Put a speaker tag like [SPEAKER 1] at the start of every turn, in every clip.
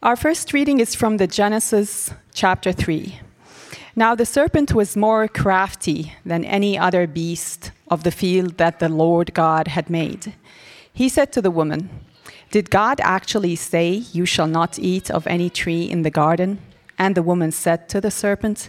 [SPEAKER 1] Our first reading is from the Genesis chapter 3. Now the serpent was more crafty than any other beast of the field that the Lord God had made. He said to the woman, Did God actually say, You shall not eat of any tree in the garden? And the woman said to the serpent,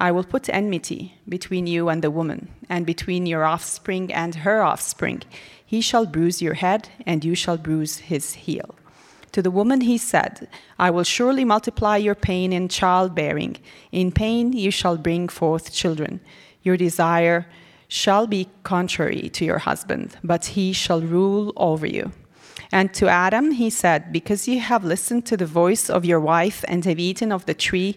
[SPEAKER 1] I will put enmity between you and the woman, and between your offspring and her offspring. He shall bruise your head, and you shall bruise his heel. To the woman he said, I will surely multiply your pain in childbearing. In pain you shall bring forth children. Your desire shall be contrary to your husband, but he shall rule over you. And to Adam he said, Because you have listened to the voice of your wife and have eaten of the tree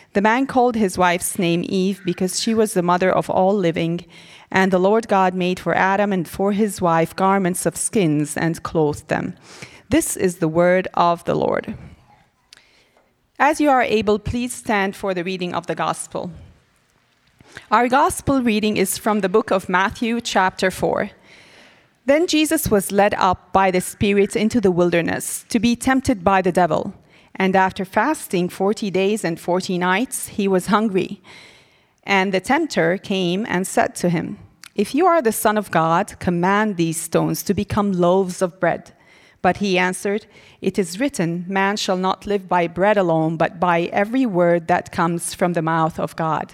[SPEAKER 1] The man called his wife's name Eve because she was the mother of all living. And the Lord God made for Adam and for his wife garments of skins and clothed them. This is the word of the Lord. As you are able, please stand for the reading of the gospel. Our gospel reading is from the book of Matthew, chapter 4. Then Jesus was led up by the Spirit into the wilderness to be tempted by the devil. And after fasting 40 days and 40 nights, he was hungry. And the tempter came and said to him, If you are the Son of God, command these stones to become loaves of bread. But he answered, It is written, Man shall not live by bread alone, but by every word that comes from the mouth of God.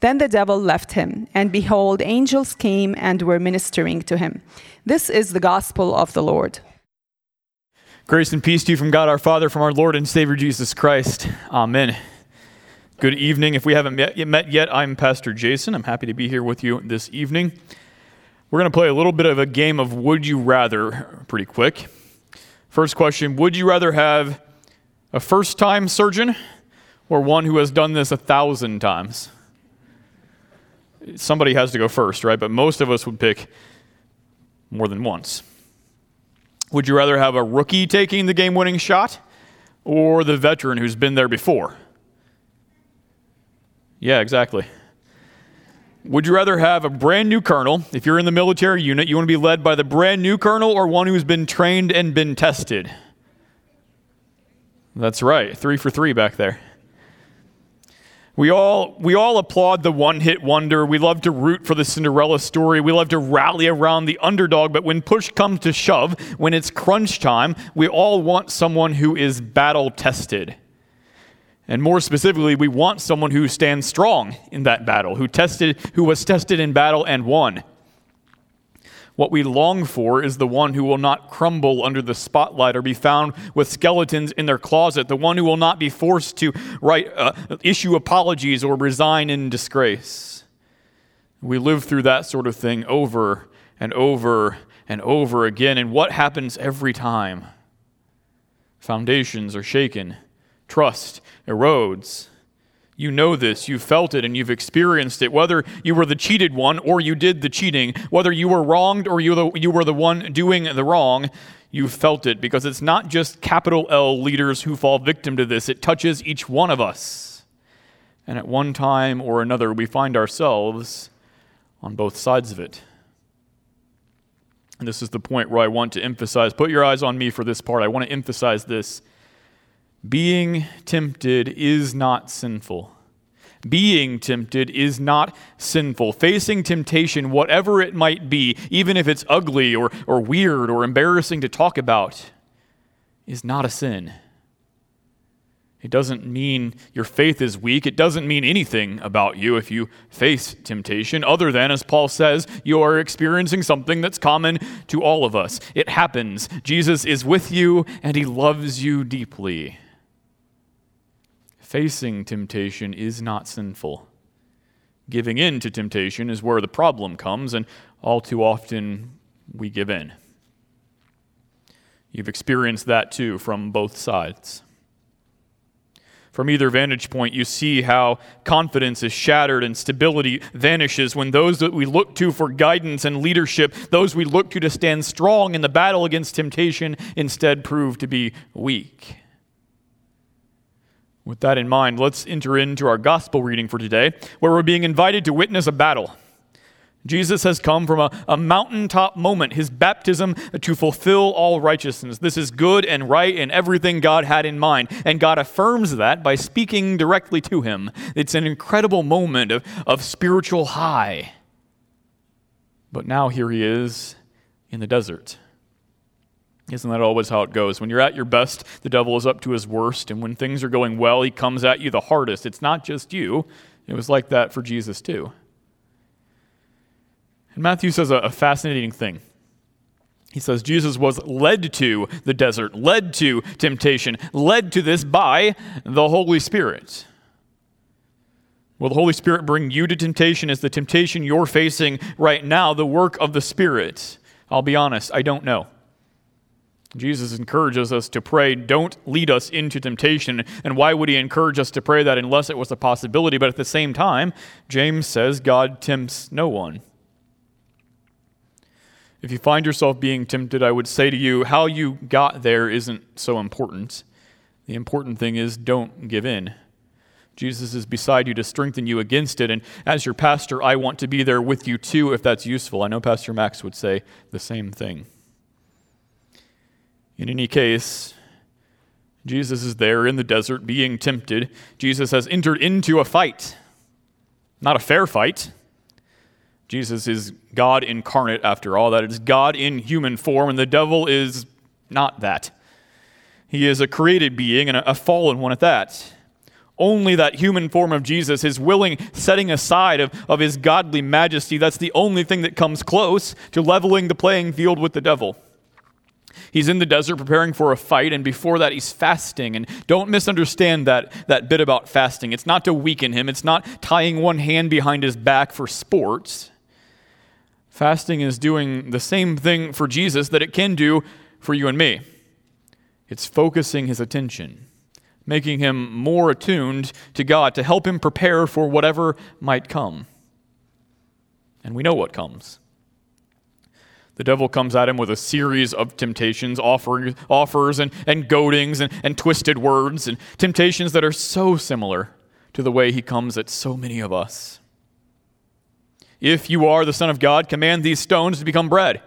[SPEAKER 1] Then the devil left him, and behold, angels came and were ministering to him. This is the gospel of the Lord.
[SPEAKER 2] Grace and peace to you from God our Father, from our Lord and Savior Jesus Christ. Amen. Good evening. If we haven't met, yet, I'm Pastor Jason. I'm happy to be here with you this evening. We're going to play a little bit of a game of Would You Rather pretty quick. First question Would you rather have a first time surgeon or one who has done this a thousand times? Somebody has to go first, right? But most of us would pick more than once. Would you rather have a rookie taking the game winning shot or the veteran who's been there before? Yeah, exactly. Would you rather have a brand new colonel? If you're in the military unit, you want to be led by the brand new colonel or one who's been trained and been tested? That's right, three for three back there. We all, we all applaud the one hit wonder. We love to root for the Cinderella story. We love to rally around the underdog. But when push comes to shove, when it's crunch time, we all want someone who is battle tested. And more specifically, we want someone who stands strong in that battle, who tested, who was tested in battle and won. What we long for is the one who will not crumble under the spotlight or be found with skeletons in their closet, the one who will not be forced to write, uh, issue apologies or resign in disgrace. We live through that sort of thing over and over and over again. And what happens every time? Foundations are shaken trust erodes. You know this, you've felt it, and you've experienced it. Whether you were the cheated one or you did the cheating, whether you were wronged or you, the, you were the one doing the wrong, you've felt it because it's not just capital L leaders who fall victim to this, it touches each one of us. And at one time or another, we find ourselves on both sides of it. And this is the point where I want to emphasize. Put your eyes on me for this part. I want to emphasize this. Being tempted is not sinful. Being tempted is not sinful. Facing temptation, whatever it might be, even if it's ugly or, or weird or embarrassing to talk about, is not a sin. It doesn't mean your faith is weak. It doesn't mean anything about you if you face temptation, other than, as Paul says, you are experiencing something that's common to all of us. It happens. Jesus is with you and he loves you deeply. Facing temptation is not sinful. Giving in to temptation is where the problem comes, and all too often we give in. You've experienced that too from both sides. From either vantage point, you see how confidence is shattered and stability vanishes when those that we look to for guidance and leadership, those we look to to stand strong in the battle against temptation, instead prove to be weak. With that in mind, let's enter into our gospel reading for today, where we're being invited to witness a battle. Jesus has come from a, a mountaintop moment, his baptism to fulfill all righteousness. This is good and right and everything God had in mind. And God affirms that by speaking directly to him. It's an incredible moment of, of spiritual high. But now here he is in the desert. Isn't that always how it goes? When you're at your best, the devil is up to his worst. And when things are going well, he comes at you the hardest. It's not just you, it was like that for Jesus too. And Matthew says a, a fascinating thing. He says Jesus was led to the desert, led to temptation, led to this by the Holy Spirit. Will the Holy Spirit bring you to temptation? Is the temptation you're facing right now the work of the Spirit? I'll be honest, I don't know. Jesus encourages us to pray, don't lead us into temptation. And why would he encourage us to pray that unless it was a possibility? But at the same time, James says God tempts no one. If you find yourself being tempted, I would say to you, how you got there isn't so important. The important thing is don't give in. Jesus is beside you to strengthen you against it. And as your pastor, I want to be there with you too if that's useful. I know Pastor Max would say the same thing. In any case, Jesus is there in the desert being tempted. Jesus has entered into a fight, not a fair fight. Jesus is God incarnate, after all. That is God in human form, and the devil is not that. He is a created being and a fallen one at that. Only that human form of Jesus, his willing setting aside of, of his godly majesty, that's the only thing that comes close to leveling the playing field with the devil. He's in the desert preparing for a fight, and before that, he's fasting. And don't misunderstand that, that bit about fasting. It's not to weaken him, it's not tying one hand behind his back for sports. Fasting is doing the same thing for Jesus that it can do for you and me it's focusing his attention, making him more attuned to God to help him prepare for whatever might come. And we know what comes. The devil comes at him with a series of temptations, offering, offers, and, and goadings, and, and twisted words, and temptations that are so similar to the way he comes at so many of us. If you are the Son of God, command these stones to become bread.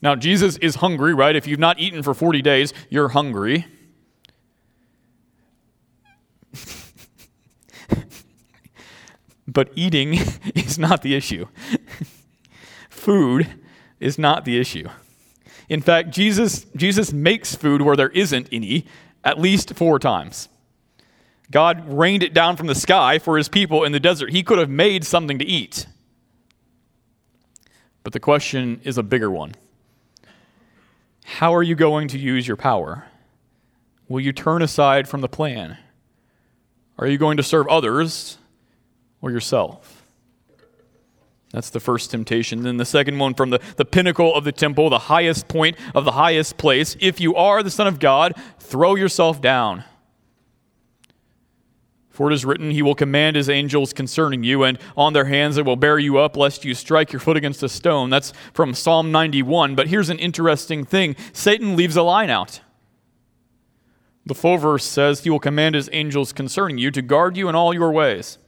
[SPEAKER 2] Now, Jesus is hungry, right? If you've not eaten for 40 days, you're hungry. but eating is not the issue. food is not the issue. In fact, Jesus, Jesus makes food where there isn't any at least four times. God rained it down from the sky for his people in the desert. He could have made something to eat. But the question is a bigger one. How are you going to use your power? Will you turn aside from the plan? Are you going to serve others or yourself? That's the first temptation. Then the second one from the, the pinnacle of the temple, the highest point of the highest place. If you are the Son of God, throw yourself down. For it is written, He will command His angels concerning you, and on their hands they will bear you up, lest you strike your foot against a stone. That's from Psalm 91. But here's an interesting thing Satan leaves a line out. The full verse says, He will command His angels concerning you to guard you in all your ways.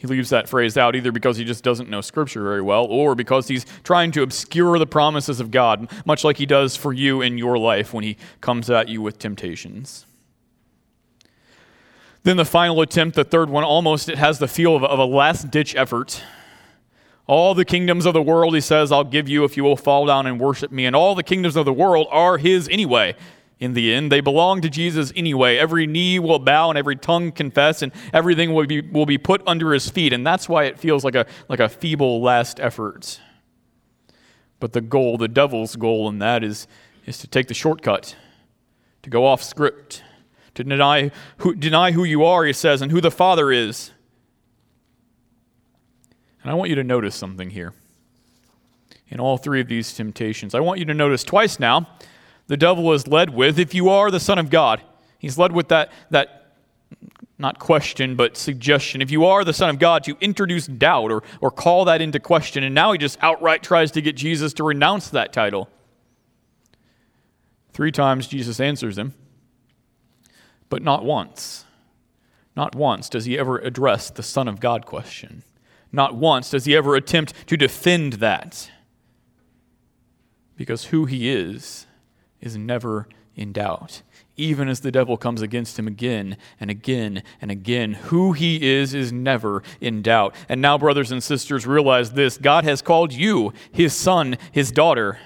[SPEAKER 2] He leaves that phrase out either because he just doesn't know Scripture very well or because he's trying to obscure the promises of God, much like he does for you in your life when he comes at you with temptations. Then the final attempt, the third one, almost it has the feel of, of a last ditch effort. All the kingdoms of the world, he says, I'll give you if you will fall down and worship me. And all the kingdoms of the world are his anyway. In the end, they belong to Jesus anyway. Every knee will bow and every tongue confess, and everything will be, will be put under his feet. And that's why it feels like a, like a feeble last effort. But the goal, the devil's goal in that is, is to take the shortcut, to go off script to deny who, deny who you are, he says, and who the Father is. And I want you to notice something here. In all three of these temptations, I want you to notice twice now the devil is led with, if you are the Son of God. He's led with that, that not question, but suggestion. If you are the Son of God, to introduce doubt or, or call that into question. And now he just outright tries to get Jesus to renounce that title. Three times Jesus answers him. But not once, not once does he ever address the Son of God question. Not once does he ever attempt to defend that. Because who he is is never in doubt. Even as the devil comes against him again and again and again, who he is is never in doubt. And now, brothers and sisters, realize this God has called you his son, his daughter.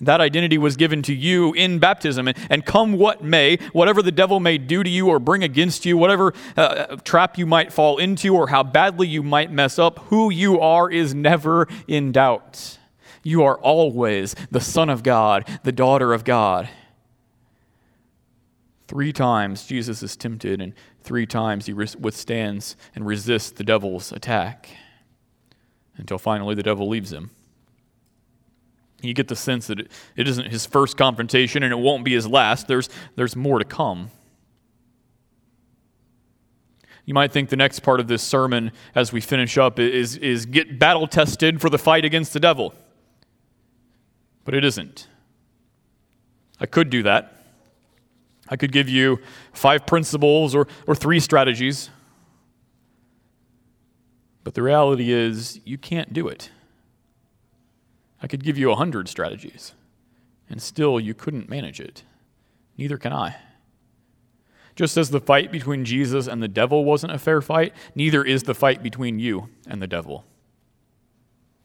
[SPEAKER 2] That identity was given to you in baptism. And, and come what may, whatever the devil may do to you or bring against you, whatever uh, uh, trap you might fall into or how badly you might mess up, who you are is never in doubt. You are always the Son of God, the daughter of God. Three times Jesus is tempted, and three times he withstands and resists the devil's attack until finally the devil leaves him. You get the sense that it, isn't his first confrontation and it won't be his last. There's, there's more to come. You might think the next part of this sermon, as we finish up, is, is get battle tested for the fight against the devil. But it isn't. I could do that. I could give you five principles or, or three strategies. But the reality is, you can't do it. I could give you a hundred strategies, and still you couldn't manage it. Neither can I. Just as the fight between Jesus and the devil wasn't a fair fight, neither is the fight between you and the devil.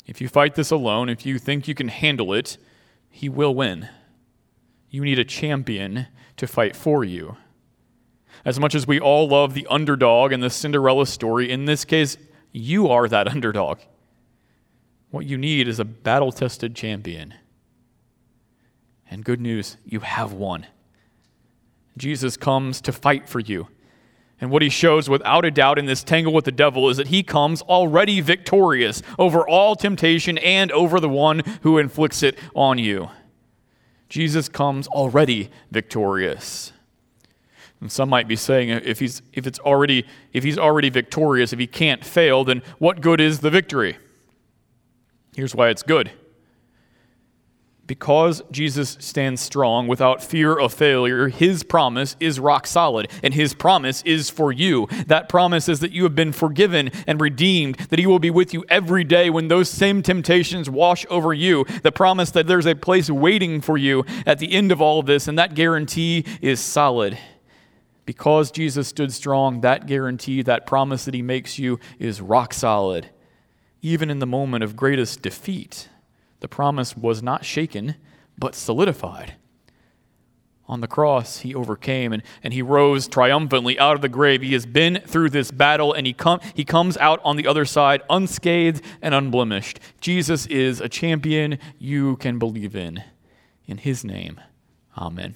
[SPEAKER 2] If you fight this alone, if you think you can handle it, he will win. You need a champion to fight for you. As much as we all love the underdog and the Cinderella story, in this case, you are that underdog. What you need is a battle tested champion. And good news, you have one. Jesus comes to fight for you. And what he shows without a doubt in this tangle with the devil is that he comes already victorious over all temptation and over the one who inflicts it on you. Jesus comes already victorious. And some might be saying if he's if it's already if he's already victorious, if he can't fail, then what good is the victory? Here's why it's good because Jesus stands strong without fear of failure, his promise is rock solid, and his promise is for you. That promise is that you have been forgiven and redeemed, that he will be with you every day when those same temptations wash over you. The promise that there's a place waiting for you at the end of all of this, and that guarantee is solid. Because Jesus stood strong, that guarantee, that promise that he makes you is rock solid, even in the moment of greatest defeat. The promise was not shaken, but solidified. On the cross, he overcame and, and he rose triumphantly out of the grave. He has been through this battle and he, com- he comes out on the other side unscathed and unblemished. Jesus is a champion you can believe in. In his name, amen.